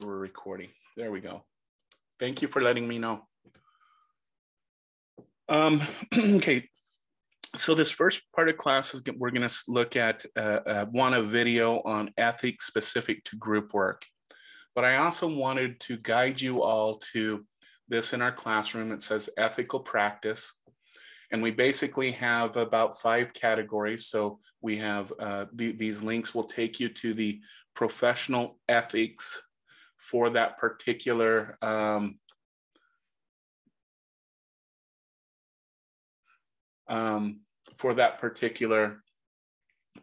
we're recording. There we go. Thank you for letting me know. Um, okay, so this first part of class is we're going to look at uh, uh, one a video on ethics specific to group work. But I also wanted to guide you all to this in our classroom. It says ethical practice. And we basically have about five categories. So we have uh, the, these links will take you to the professional ethics for that particular um, um, for that particular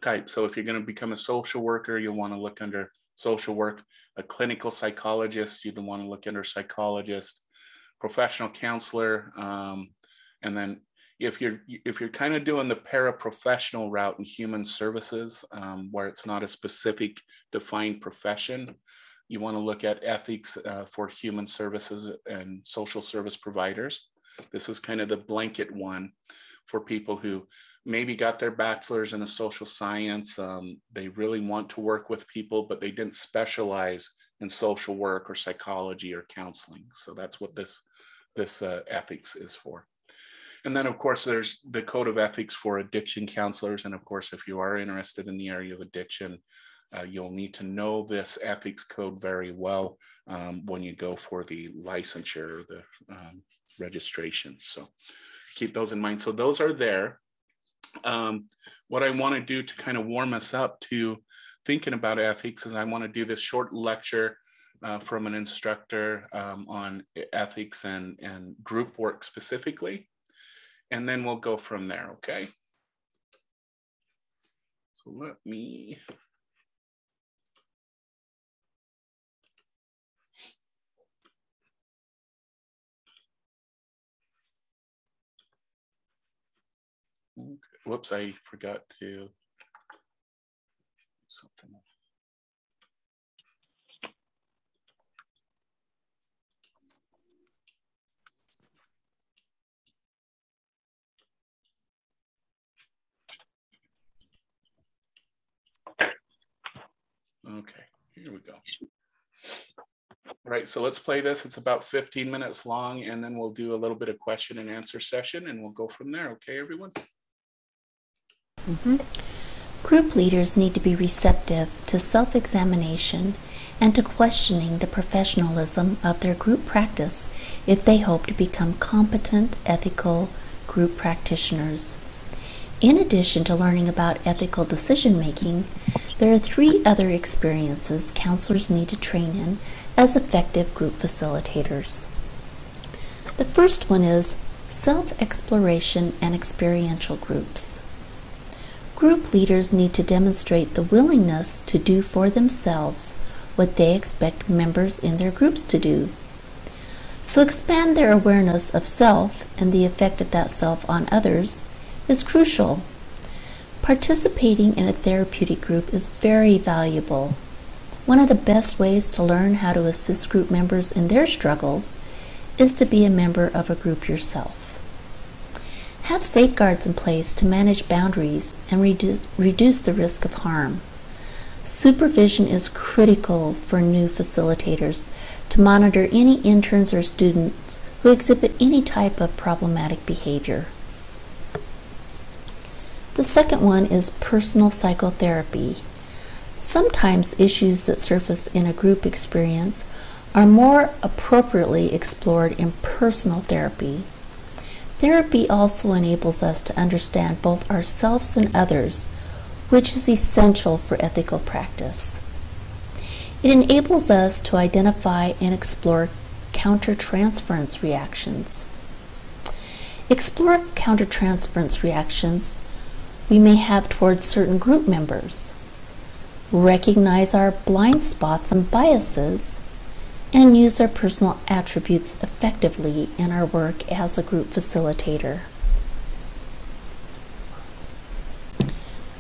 type. So if you're going to become a social worker, you'll want to look under social work, a clinical psychologist, you'd want to look under psychologist, professional counselor, um, and then if you're if you're kind of doing the paraprofessional route in human services, um, where it's not a specific defined profession, you want to look at ethics uh, for human services and social service providers. This is kind of the blanket one for people who maybe got their bachelor's in a social science. Um, they really want to work with people, but they didn't specialize in social work or psychology or counseling. So that's what this, this uh, ethics is for. And then, of course, there's the code of ethics for addiction counselors. And of course, if you are interested in the area of addiction, uh, you'll need to know this ethics code very well um, when you go for the licensure, the um, registration. So keep those in mind. So those are there. Um, what I want to do to kind of warm us up to thinking about ethics is I want to do this short lecture uh, from an instructor um, on ethics and, and group work specifically. And then we'll go from there, okay? So let me Okay. Whoops, I forgot to something. Okay, here we go. All right, so let's play this. It's about 15 minutes long, and then we'll do a little bit of question and answer session, and we'll go from there. Okay, everyone? Mm-hmm. Group leaders need to be receptive to self examination and to questioning the professionalism of their group practice if they hope to become competent, ethical group practitioners. In addition to learning about ethical decision making, there are three other experiences counselors need to train in as effective group facilitators. The first one is self exploration and experiential groups. Group leaders need to demonstrate the willingness to do for themselves what they expect members in their groups to do. So, expand their awareness of self and the effect of that self on others is crucial. Participating in a therapeutic group is very valuable. One of the best ways to learn how to assist group members in their struggles is to be a member of a group yourself. Have safeguards in place to manage boundaries and redu reduce the risk of harm. Supervision is critical for new facilitators to monitor any interns or students who exhibit any type of problematic behavior. The second one is personal psychotherapy. Sometimes issues that surface in a group experience are more appropriately explored in personal therapy. Therapy also enables us to understand both ourselves and others, which is essential for ethical practice. It enables us to identify and explore countertransference reactions. Explore countertransference reactions we may have towards certain group members. Recognize our blind spots and biases and use our personal attributes effectively in our work as a group facilitator.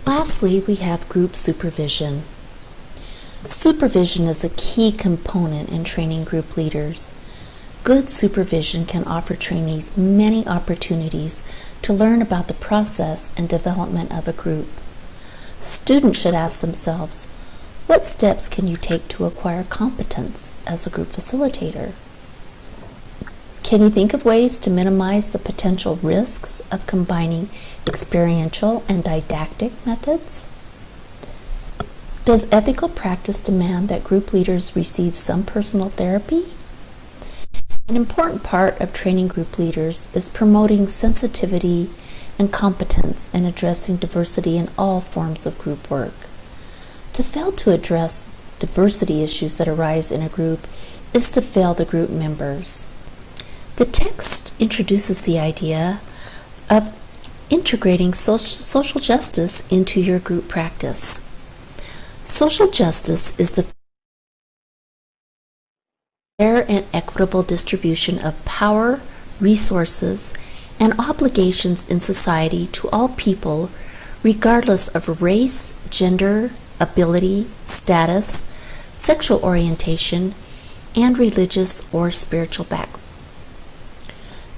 Lastly, we have group supervision. Supervision is a key component in training group leaders. Good supervision can offer trainees many opportunities to learn about the process and development of a group. Students should ask themselves, What steps can you take to acquire competence as a group facilitator? Can you think of ways to minimize the potential risks of combining experiential and didactic methods? Does ethical practice demand that group leaders receive some personal therapy? An important part of training group leaders is promoting sensitivity and competence in addressing diversity in all forms of group work. To fail to address diversity issues that arise in a group is to fail the group members. The text introduces the idea of integrating social justice into your group practice. Social justice is the fair and equitable distribution of power, resources, and obligations in society to all people, regardless of race, gender, ability, status, sexual orientation, and religious or spiritual background.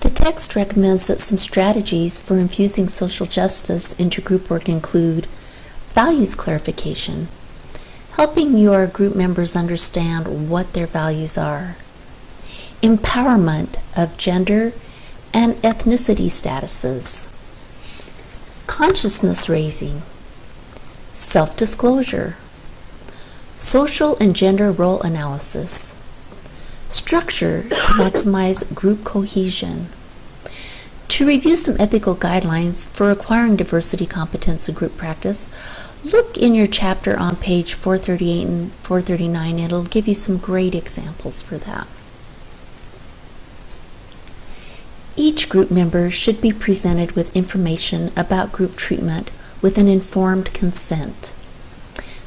The text recommends that some strategies for infusing social justice into group work include values clarification, helping your group members understand what their values are, empowerment of gender and ethnicity statuses, consciousness raising, self disclosure, social and gender role analysis, structure to maximize group cohesion. To review some ethical guidelines for acquiring diversity competence in group practice, look in your chapter on page 438 and 439. It'll give you some great examples for that. Each group member should be presented with information about group treatment with an informed consent.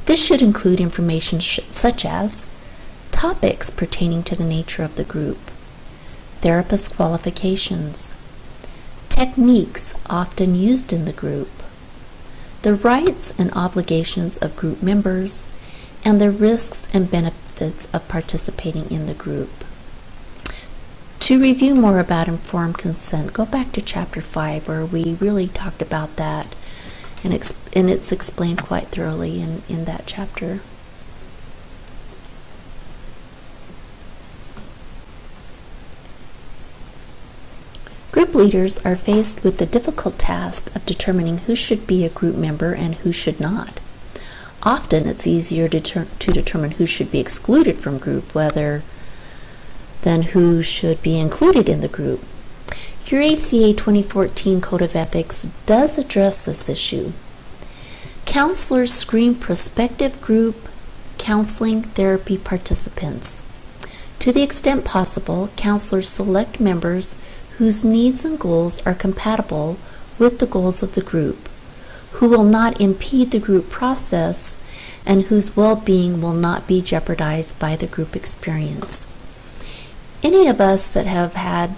This should include information such as topics pertaining to the nature of the group, therapist qualifications, techniques often used in the group, the rights and obligations of group members, and the risks and benefits of participating in the group. To review more about informed consent, go back to chapter 5 where we really talked about that and, and it's explained quite thoroughly in, in that chapter. Group leaders are faced with the difficult task of determining who should be a group member and who should not. Often it's easier to, to determine who should be excluded from group whether than who should be included in the group. Your ACA 2014 Code of Ethics does address this issue. Counselors screen prospective group counseling therapy participants. To the extent possible, counselors select members whose needs and goals are compatible with the goals of the group, who will not impede the group process, and whose well being will not be jeopardized by the group experience. Any of us that have had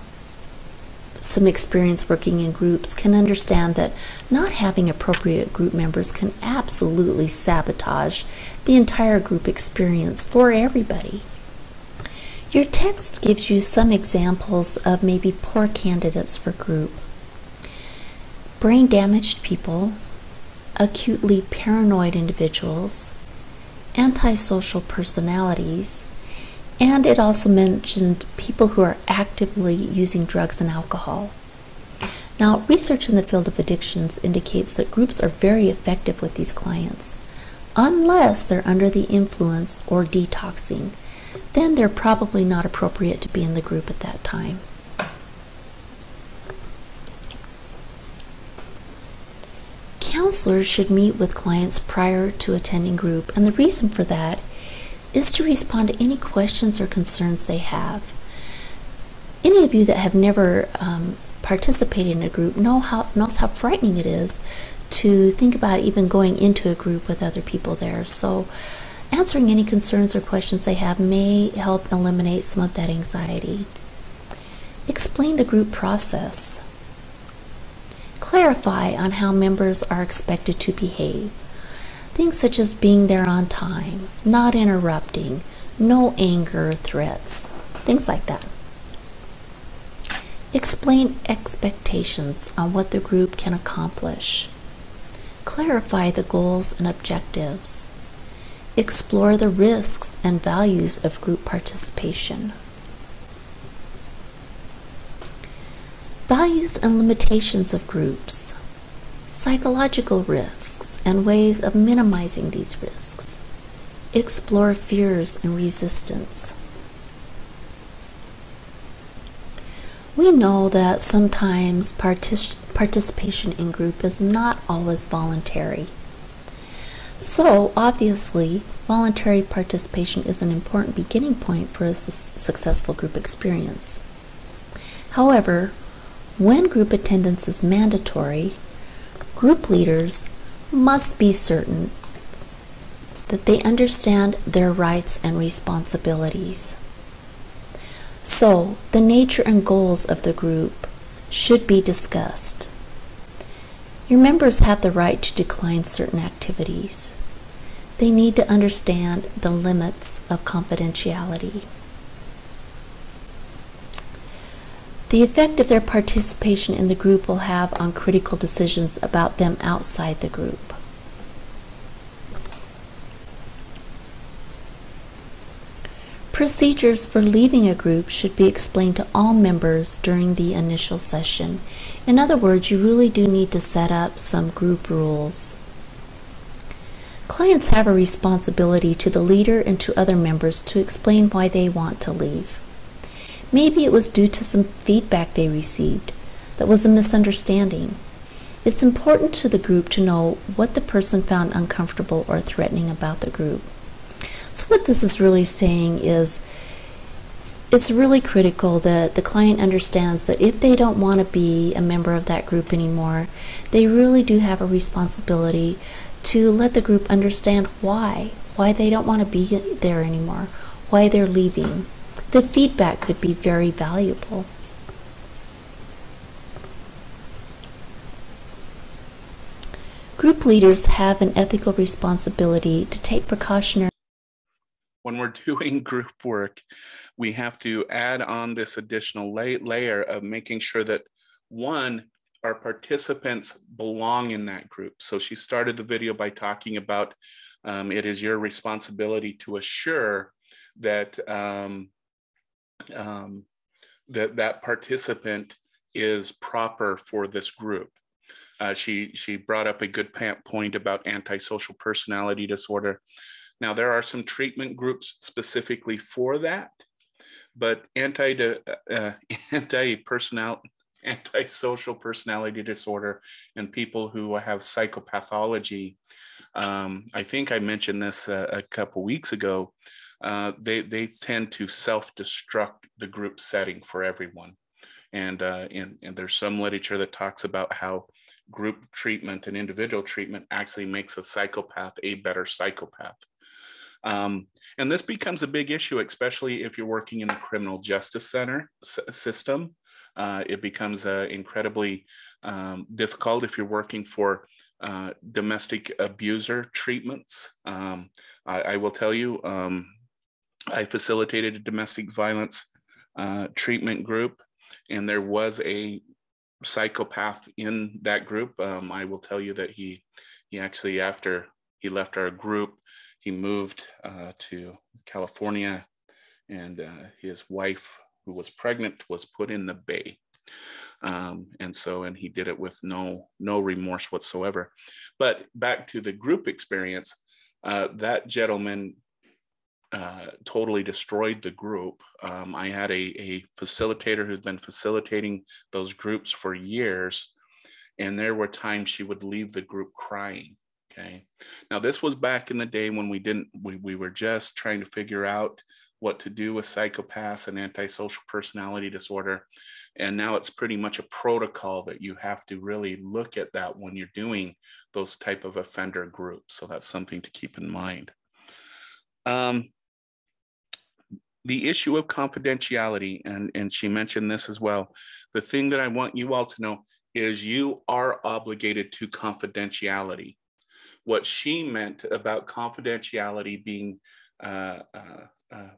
some experience working in groups can understand that not having appropriate group members can absolutely sabotage the entire group experience for everybody. Your text gives you some examples of maybe poor candidates for group. Brain damaged people, acutely paranoid individuals, antisocial personalities, and it also mentioned people who are actively using drugs and alcohol. Now, research in the field of addictions indicates that groups are very effective with these clients, unless they're under the influence or detoxing. Then they're probably not appropriate to be in the group at that time. Counselors should meet with clients prior to attending group, and the reason for that is to respond to any questions or concerns they have. Any of you that have never um, participated in a group know how knows how frightening it is to think about even going into a group with other people there. So, answering any concerns or questions they have may help eliminate some of that anxiety. Explain the group process. Clarify on how members are expected to behave. Things such as being there on time, not interrupting, no anger threats, things like that. Explain expectations on what the group can accomplish. Clarify the goals and objectives. Explore the risks and values of group participation. Values and limitations of groups. Psychological risks and ways of minimizing these risks. Explore fears and resistance. We know that sometimes partic- participation in group is not always voluntary. So, obviously, voluntary participation is an important beginning point for a su- successful group experience. However, when group attendance is mandatory, group leaders must be certain that they understand their rights and responsibilities. So, the nature and goals of the group should be discussed. Your members have the right to decline certain activities. They need to understand the limits of confidentiality. The effect of their participation in the group will have on critical decisions about them outside the group. Procedures for leaving a group should be explained to all members during the initial session. In other words, you really do need to set up some group rules. Clients have a responsibility to the leader and to other members to explain why they want to leave. Maybe it was due to some feedback they received that was a misunderstanding. It's important to the group to know what the person found uncomfortable or threatening about the group. So, what this is really saying is it's really critical that the client understands that if they don't want to be a member of that group anymore, they really do have a responsibility to let the group understand why, why they don't want to be there anymore, why they're leaving. The feedback could be very valuable. Group leaders have an ethical responsibility to take precautionary when we're doing group work, we have to add on this additional la- layer of making sure that one, our participants belong in that group. So she started the video by talking about um, it is your responsibility to assure that um, um, that that participant is proper for this group. Uh, she she brought up a good point about antisocial personality disorder now, there are some treatment groups specifically for that, but anti uh, anti personal antisocial personality disorder and people who have psychopathology. Um, I think I mentioned this a, a couple weeks ago. Uh, they they tend to self-destruct the group setting for everyone, and, uh, and and there's some literature that talks about how group treatment and individual treatment actually makes a psychopath a better psychopath. Um, and this becomes a big issue, especially if you're working in the criminal justice center system. Uh, it becomes uh, incredibly um, difficult if you're working for uh, domestic abuser treatments. Um, I, I, will tell you, um, I facilitated a domestic violence uh, treatment group, and there was a psychopath in that group. Um, I will tell you that he he actually after he left our group he moved uh, to California, and uh, his wife, who was pregnant, was put in the bay. Um, and so, and he did it with no no remorse whatsoever. But back to the group experience, uh, that gentleman uh, totally destroyed the group. Um, I had a, a facilitator who's been facilitating those groups for years, and there were times she would leave the group crying Okay. Now, this was back in the day when we didn't, we, we were just trying to figure out what to do with psychopaths and antisocial personality disorder. And now it's pretty much a protocol that you have to really look at that when you're doing those type of offender groups. So that's something to keep in mind. Um, the issue of confidentiality, and, and she mentioned this as well. The thing that I want you all to know is you are obligated to confidentiality what she meant about confidentiality being uh, uh, uh,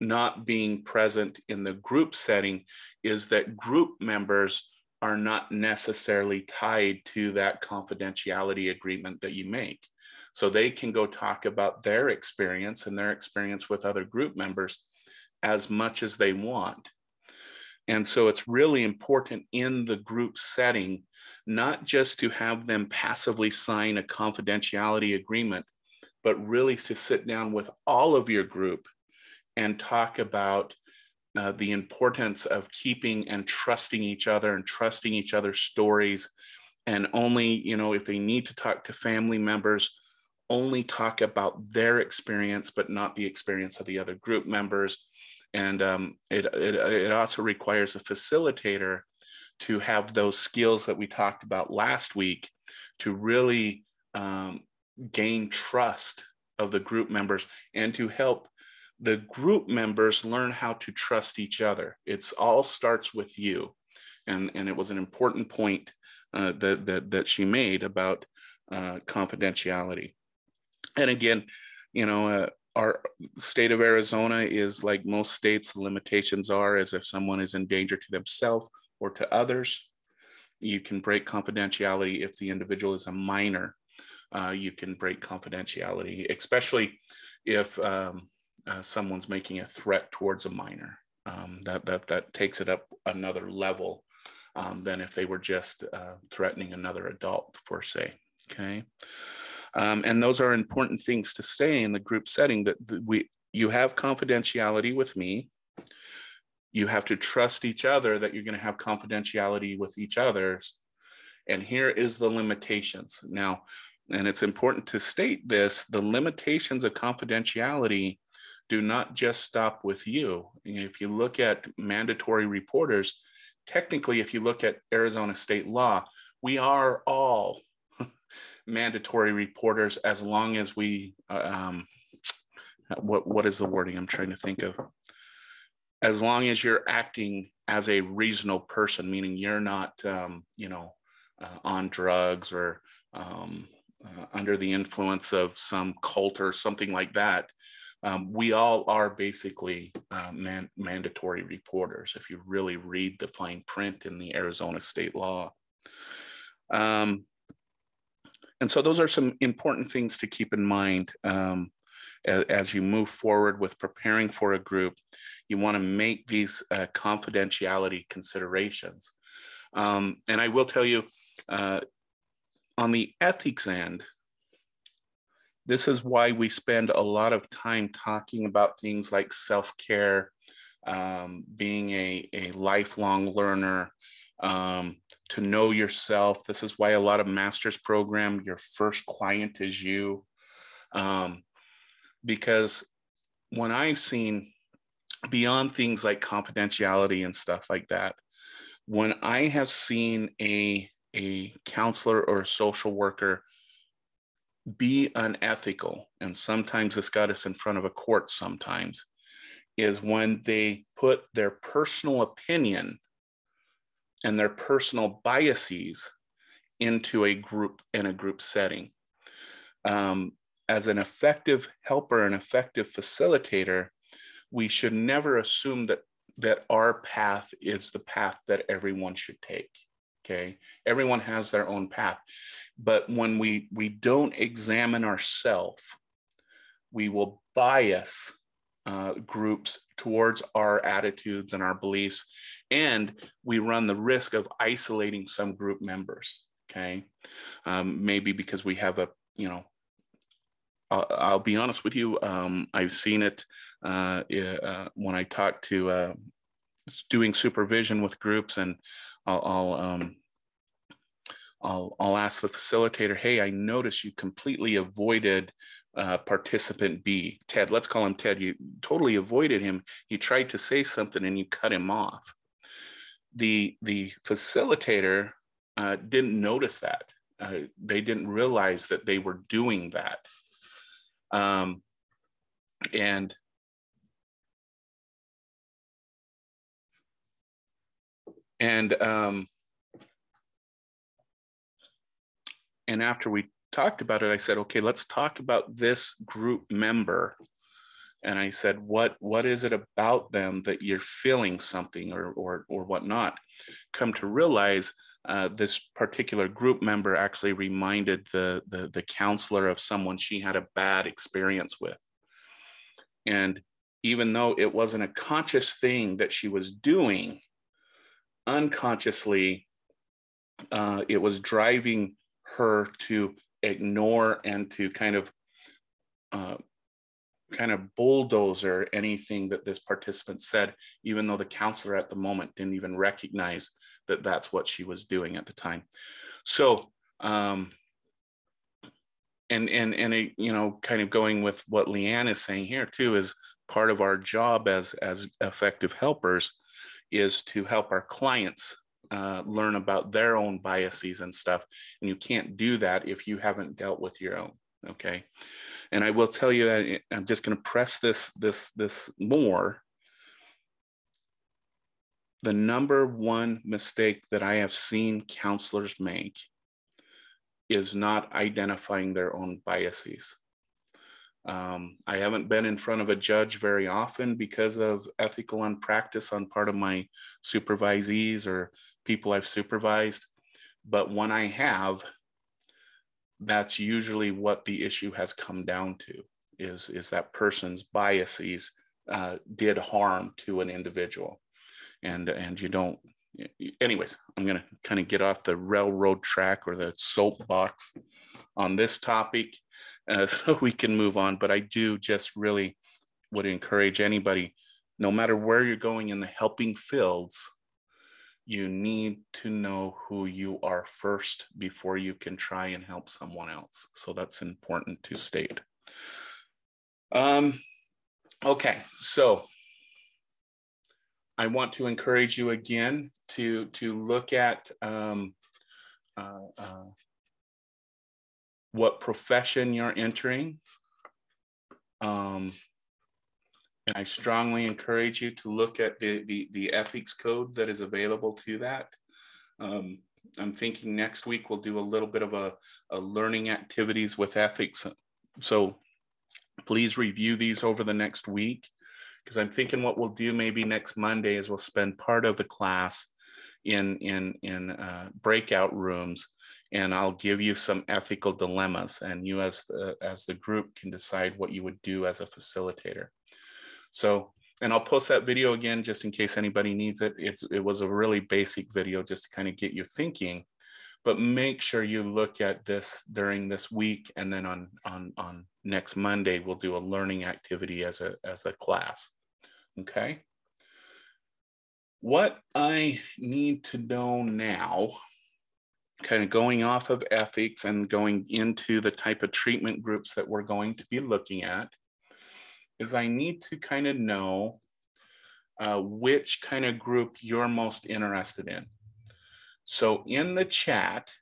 not being present in the group setting is that group members are not necessarily tied to that confidentiality agreement that you make. so they can go talk about their experience and their experience with other group members as much as they want. And so it's really important in the group setting, not just to have them passively sign a confidentiality agreement, but really to sit down with all of your group and talk about uh, the importance of keeping and trusting each other and trusting each other's stories. And only, you know, if they need to talk to family members, only talk about their experience, but not the experience of the other group members. And um, it, it, it also requires a facilitator to have those skills that we talked about last week to really um, gain trust of the group members and to help the group members learn how to trust each other. It's all starts with you. And, and it was an important point uh, that, that, that she made about uh, confidentiality. And again, you know, uh, our state of Arizona is like most states, the limitations are as if someone is in danger to themselves or to others. You can break confidentiality if the individual is a minor. Uh, you can break confidentiality, especially if um, uh, someone's making a threat towards a minor. Um, that that that takes it up another level um, than if they were just uh, threatening another adult, for say. Okay, um, and those are important things to say in the group setting. That we you have confidentiality with me. You have to trust each other that you're going to have confidentiality with each other's. And here is the limitations. Now, and it's important to state this the limitations of confidentiality do not just stop with you. If you look at mandatory reporters, technically, if you look at Arizona state law, we are all mandatory reporters as long as we, uh, um, what, what is the wording I'm trying to think of? As long as you're acting as a reasonable person, meaning you're not, um, you know, uh, on drugs or um, uh, under the influence of some cult or something like that, um, we all are basically uh, man- mandatory reporters if you really read the fine print in the Arizona state law. Um, and so those are some important things to keep in mind um, as, you move forward with preparing for a group. You want to make these uh, confidentiality considerations. Um, and I will tell you, uh, on the ethics end, this is why we spend a lot of time talking about things like self-care, um, being a, a lifelong learner, um, to know yourself. This is why a lot of master's program, your first client is you. Um, because when I've seen beyond things like confidentiality and stuff like that, when I have seen a, a counselor or a social worker be unethical, and sometimes this got us in front of a court sometimes, is when they put their personal opinion and their personal biases into a group in a group setting. Um, as an effective helper, an effective facilitator, we should never assume that that our path is the path that everyone should take. Okay, everyone has their own path, but when we we don't examine ourselves, we will bias uh, groups towards our attitudes and our beliefs, and we run the risk of isolating some group members. Okay, um, maybe because we have a you know. I'll, I'll be honest with you. Um, I've seen it uh, uh, when I talk to uh, doing supervision with groups, and I'll, I'll um, I'll, I'll ask the facilitator, hey, I noticed you completely avoided uh, participant B, Ted. Let's call him Ted. You totally avoided him. You tried to say something and you cut him off. The, the facilitator uh, didn't notice that. Uh, they didn't realize that they were doing that. Um, and and um, and after we talked about it, I said, okay, let's talk about this group member. And I said, what what is it about them that you're feeling something or or or whatnot? Come to realize uh, this particular group member actually reminded the, the, the counselor of someone she had a bad experience with. And even though it wasn't a conscious thing that she was doing, unconsciously, uh, it was driving her to ignore and to kind of uh, kind of bulldozer anything that this participant said, even though the counselor at the moment didn't even recognize that that's what she was doing at the time. So, um, and and and it, you know, kind of going with what Leanne is saying here too is part of our job as as effective helpers is to help our clients uh, learn about their own biases and stuff. And you can't do that if you haven't dealt with your own. Okay. And I will tell you that I'm just going to press this, this, this more. The number one mistake that I have seen counselors make is not identifying their own biases. Um, I haven't been in front of a judge very often because of ethical unpractice on part of my supervisees or people I've supervised. But when I have, that's usually what the issue has come down to is, is that person's biases uh, did harm to an individual. And, and you don't, anyways, I'm going to kind of get off the railroad track or the soapbox on this topic uh, so we can move on. But I do just really would encourage anybody, no matter where you're going in the helping fields, you need to know who you are first before you can try and help someone else. So that's important to state. Um, okay, so I want to encourage you again to, to look at um, uh, uh, what profession you're entering. Um, and I strongly encourage you to look at the, the, the ethics code that is available to that. Um, I'm thinking next week we'll do a little bit of a, a learning activities with ethics. So please review these over the next week because I'm thinking what we'll do maybe next Monday is we'll spend part of the class in in in uh, breakout rooms and I'll give you some ethical dilemmas and you as the as the group can decide what you would do as a facilitator. So, and I'll post that video again just in case anybody needs it. It's, it was a really basic video just to kind of get you thinking, but make sure you look at this during this week. And then on, on, on next Monday, we'll do a learning activity as a, as a class. Okay. What I need to know now kind of going off of ethics and going into the type of treatment groups that we're going to be looking at is I need to kind of know uh, which kind of group you're most interested in. So in the chat,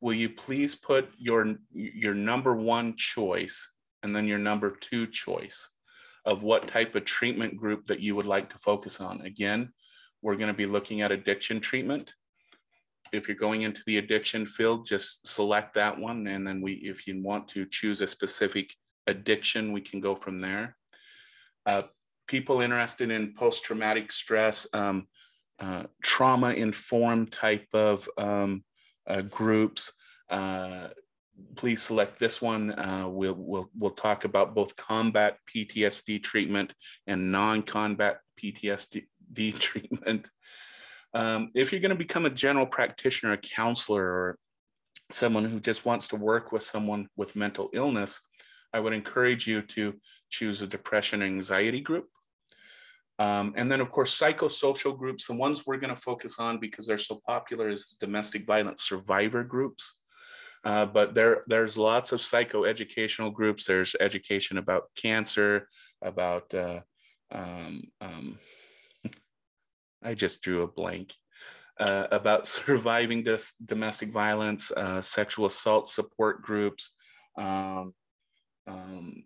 will you please put your, your number one choice and then your number two choice of what type of treatment group that you would like to focus on. Again, we're going to be looking at addiction treatment. If you're going into the addiction field, just select that one. And then we, if you want to choose a specific addiction, we can go from there uh, people interested in post-traumatic stress, um, uh, trauma-informed type of um, uh, groups, uh, please select this one. Uh, we'll, we'll, we'll talk about both combat PTSD treatment and non-combat PTSD treatment. Um, if you're going to become a general practitioner, a counselor, or someone who just wants to work with someone with mental illness, I would encourage you to choose a depression anxiety group. Um, and then, of course, psychosocial groups, the ones we're going to focus on because they're so popular is domestic violence survivor groups. Uh, but there, there's lots of psychoeducational groups. There's education about cancer, about, uh, um, um, I just drew a blank, uh, about surviving this domestic violence, uh, sexual assault support groups, um, um,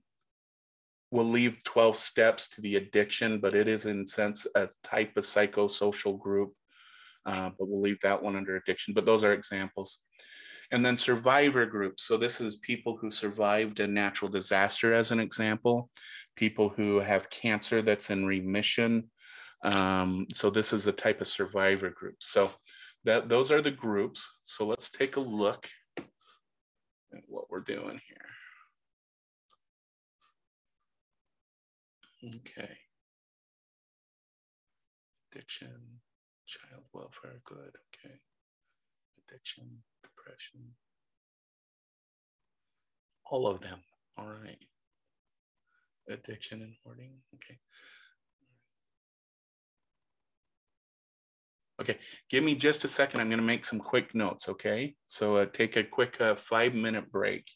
we'll leave 12 steps to the addiction, but it is in sense a type of psychosocial group. Uh, but we'll leave that one under addiction. But those are examples. And then survivor groups. So this is people who survived a natural disaster, as an example, people who have cancer that's in remission. Um, so this is a type of survivor group. So that those are the groups. So let's take a look at what we're doing here. Okay. Addiction, child welfare, good, okay. Addiction, depression, all of them, all right. Addiction and hoarding, okay. Okay, give me just a second. I'm gonna make some quick notes, okay? So uh, take a quick uh, five minute break.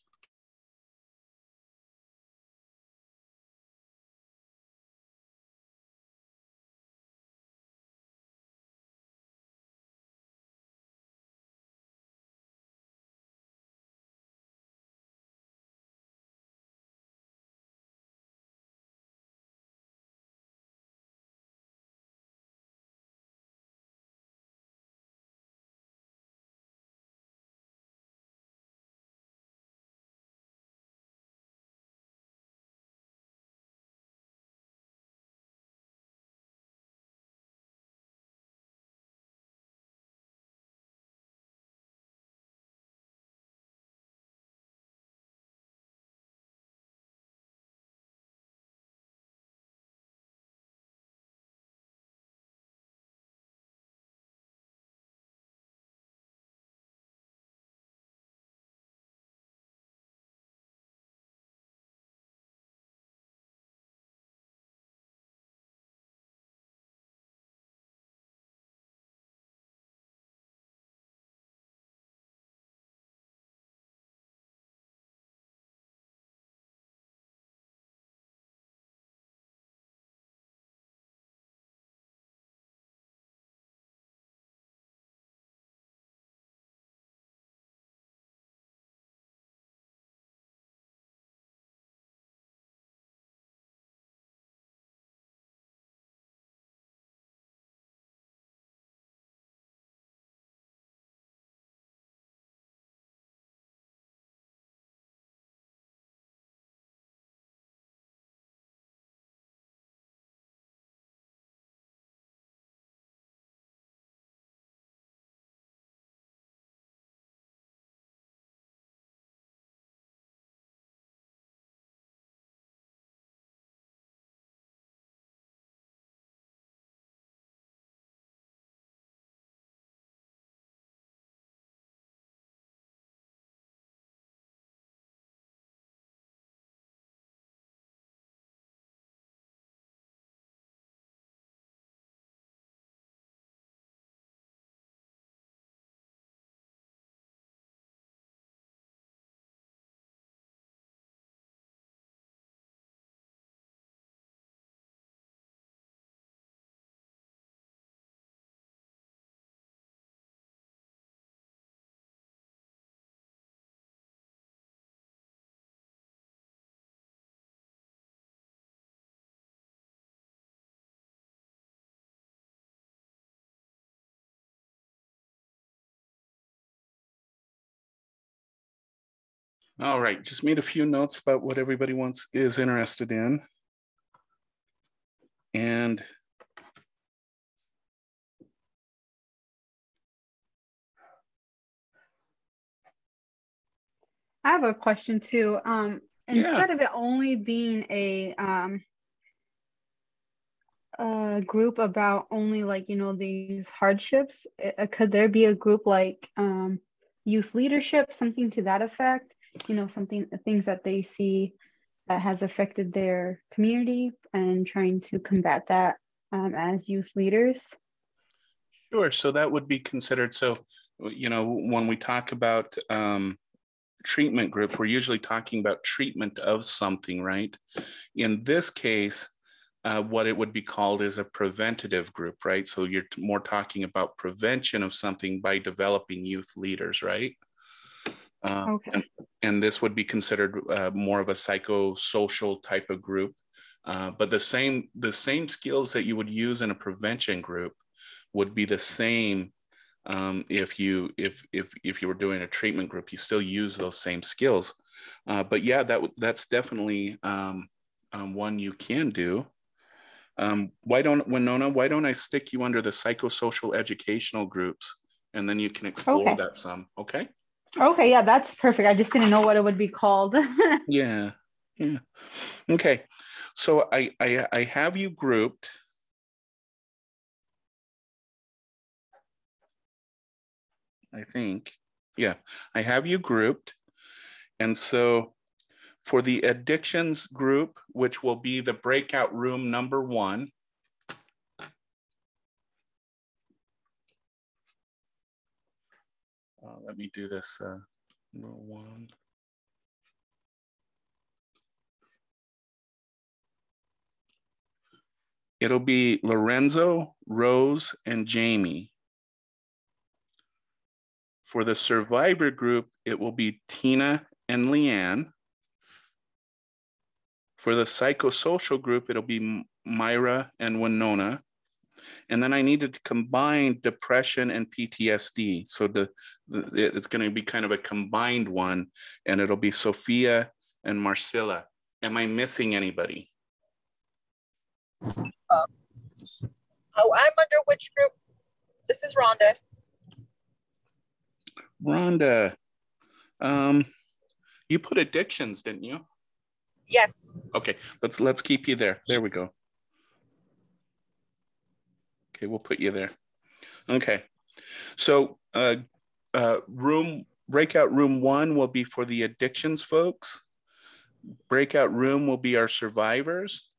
All right, just made a few notes about what everybody wants is interested in. And I have a question too. Um, instead yeah. of it only being a um, a group about only like you know these hardships, it, could there be a group like um, youth leadership, something to that effect? You know something things that they see that has affected their community and trying to combat that um, as youth leaders sure so that would be considered so you know when we talk about um, treatment groups we're usually talking about treatment of something right in this case uh, what it would be called is a preventative group, right? So you're more talking about prevention of something by developing youth leaders, right? Uh, okay. and, and, this would be considered uh, more of a psychosocial type of group. Uh, but the same the same skills that you would use in a prevention group would be the same um, if you if if if you were doing a treatment group. You still use those same skills. Uh, but yeah, that that's definitely um, um, one you can do. Um, why don't Winona? Why don't I stick you under the psychosocial educational groups? and then you can explore Okay. that some. Okay. Okay, yeah, that's perfect. I just didn't know what it would be called. Yeah. Yeah. Okay. So I I, I have you grouped. I think. Yeah, I have you grouped. And so for the addictions group, which will be the breakout room number one. Uh, let me do this. Uh, one. It'll be Lorenzo, Rose, and Jamie. For the survivor group, it will be Tina and Leanne. For the psychosocial group, it'll be Myra and Winona. And then I needed to combine depression and PTSD. So the, the it's going to be kind of a combined one, and it'll be Sophia and Marcilla. Am I missing anybody? Oh, I'm under which group? This is Rhonda. Rhonda, um, you put addictions, didn't you? Yes. Okay, let's let's keep you there. There we go. Okay, we'll put you there. Okay, so uh, uh, room breakout room one will be for the addictions folks. Breakout room will be our survivors.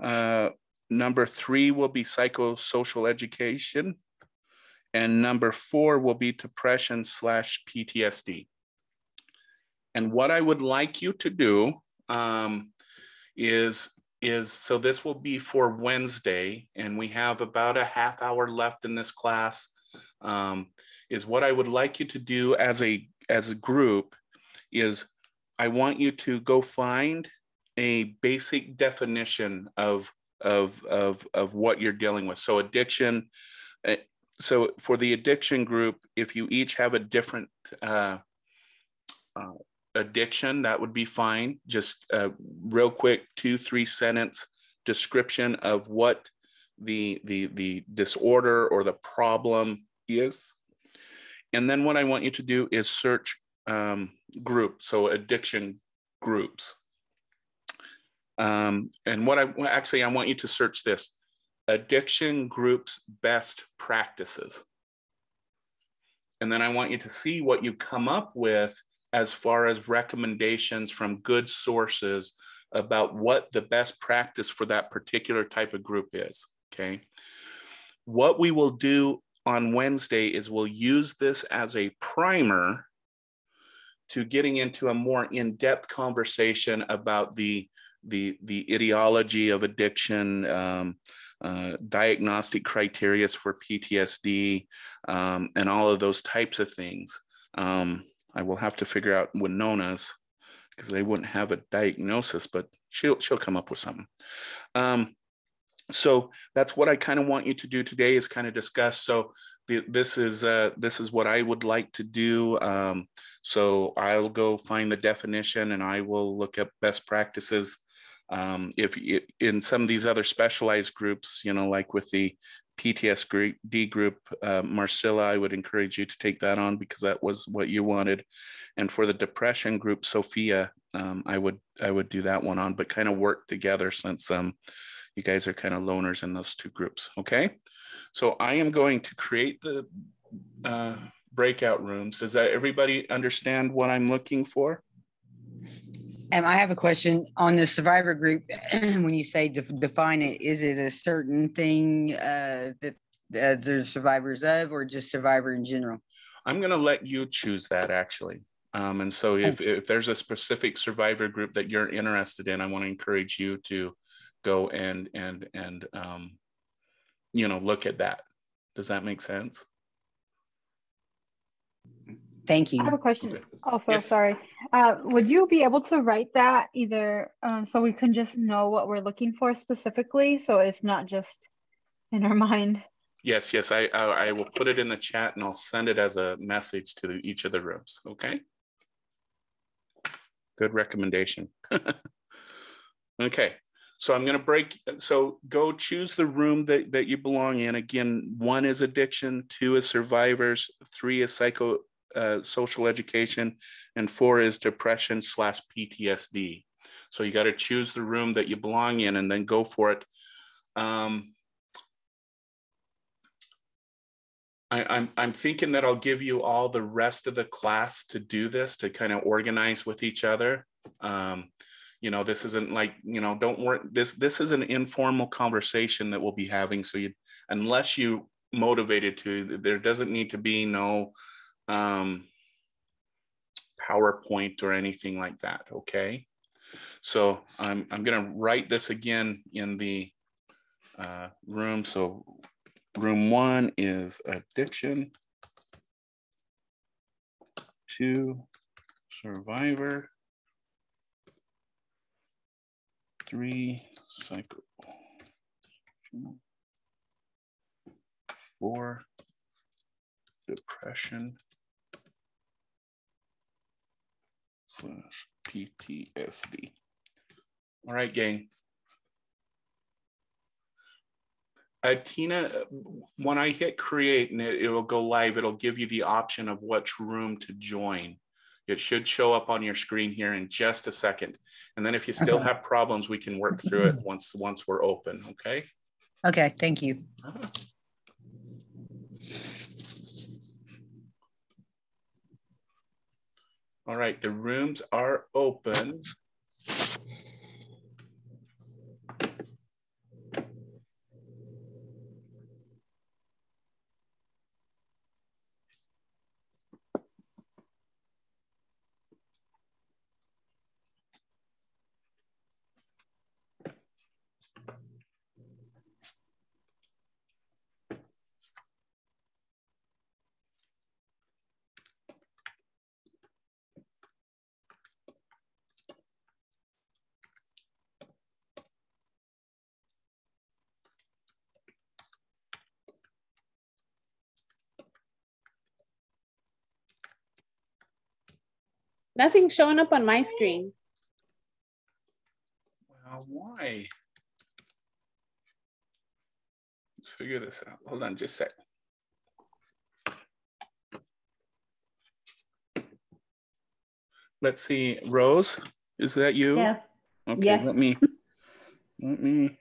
Uh, number three will be psychosocial education. And number four will be depression slash PTSD. And what I would like you to do um, is is so this will be for Wednesday, and we have about a half hour left in this class. Um, is what I would like you to do as a as a group is I want you to go find a basic definition of of of of what you're dealing with. So addiction. uh, So for the addiction group, if you each have a different uh, uh, addiction, that would be fine. Just a real quick two, three sentence description of what the, the, the disorder or the problem is. And then what I want you to do is search um, group, so addiction groups. Um, and what I actually, I want you to search this addiction groups best practices. And then I want you to see what you come up with as far as recommendations from good sources about what the best practice for that particular type of group is. Okay. What we will do on Wednesday is we'll use this as a primer to getting into a more in-depth conversation about the the the ideology of addiction, um, uh, diagnostic criteria for PTSD, um, and all of those types of things. Um, I will have to figure out Winona's because they wouldn't have a diagnosis, but she'll she'll come up with something. Um, so that's what I kind of want you to do today is kind of discuss. So the, this is uh, this is what I would like to do. Um, so I'll go find the definition and I will look up best practices. Um, if in some of these other specialized groups, you know, like with the PTSD group, uh, Marcilla, I would encourage you to take that on because that was what you wanted. And for the depression group, Sophia, um, I would I would do that one on, but kind of work together since um, you guys are kind of loners in those two groups. Okay, so I am going to create the uh, breakout rooms. Does that everybody understand what I'm looking for? Um, I have a question on the survivor group. when you say def- define it, is it a certain thing uh, that uh, there's survivors of, or just survivor in general? I'm going to let you choose that actually. Um, and so if, if there's a specific survivor group that you're interested in, I want to encourage you to go and and and um, you know look at that. Does that make sense? Thank you. I have a question. Okay. Also, Yes. sorry. Uh, would you be able to write that either um, so we can just know what we're looking for specifically, so it's not just in our mind? Yes, yes. I, I I will put it in the chat and I'll send it as a message to each of the rooms. Okay. Good recommendation. okay. So I'm going to break. So go choose the room that, that you belong in. Again, one is addiction, two is survivors, three is psycho uh, social education, and four is depression slash PTSD. So you got to choose the room that you belong in and then go for it. Um, I, I'm, I'm thinking that I'll give you all the rest of the class to do this to kind of organize with each other. Um, you know, this isn't like, you know, don't worry. This this is an informal conversation that we'll be having. So you unless you motivated to, there doesn't need to be no um, PowerPoint or anything like that. Okay. So I'm, I'm to write this again in the uh, room. So room one is addiction. Two, survivor. Three, psycho. Four, depression. Slash PTSD. All right, gang. Uh, Tina, when I hit create and it, it will go live, it'll give you the option of which room to join. It should show up on your screen here in just a second. And then if you still Okay. have problems, we can work through it once once we're open, okay? Okay, thank you. All right, the rooms are open. Nothing's showing up on my screen. Well, why? Let's figure this out. Hold on just a sec. Let's see, Rose, is that you? Yes, Okay, Yes. let me, let me,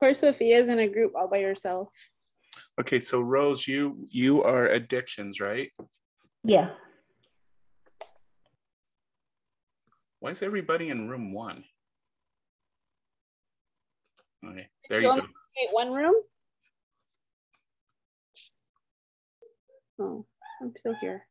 Poor Sophia's in a group all by herself. okay, so Rose, you, you are addictions, right? yes. Why is everybody in room one? Okay, there You you go. One room? Oh, I'm still here.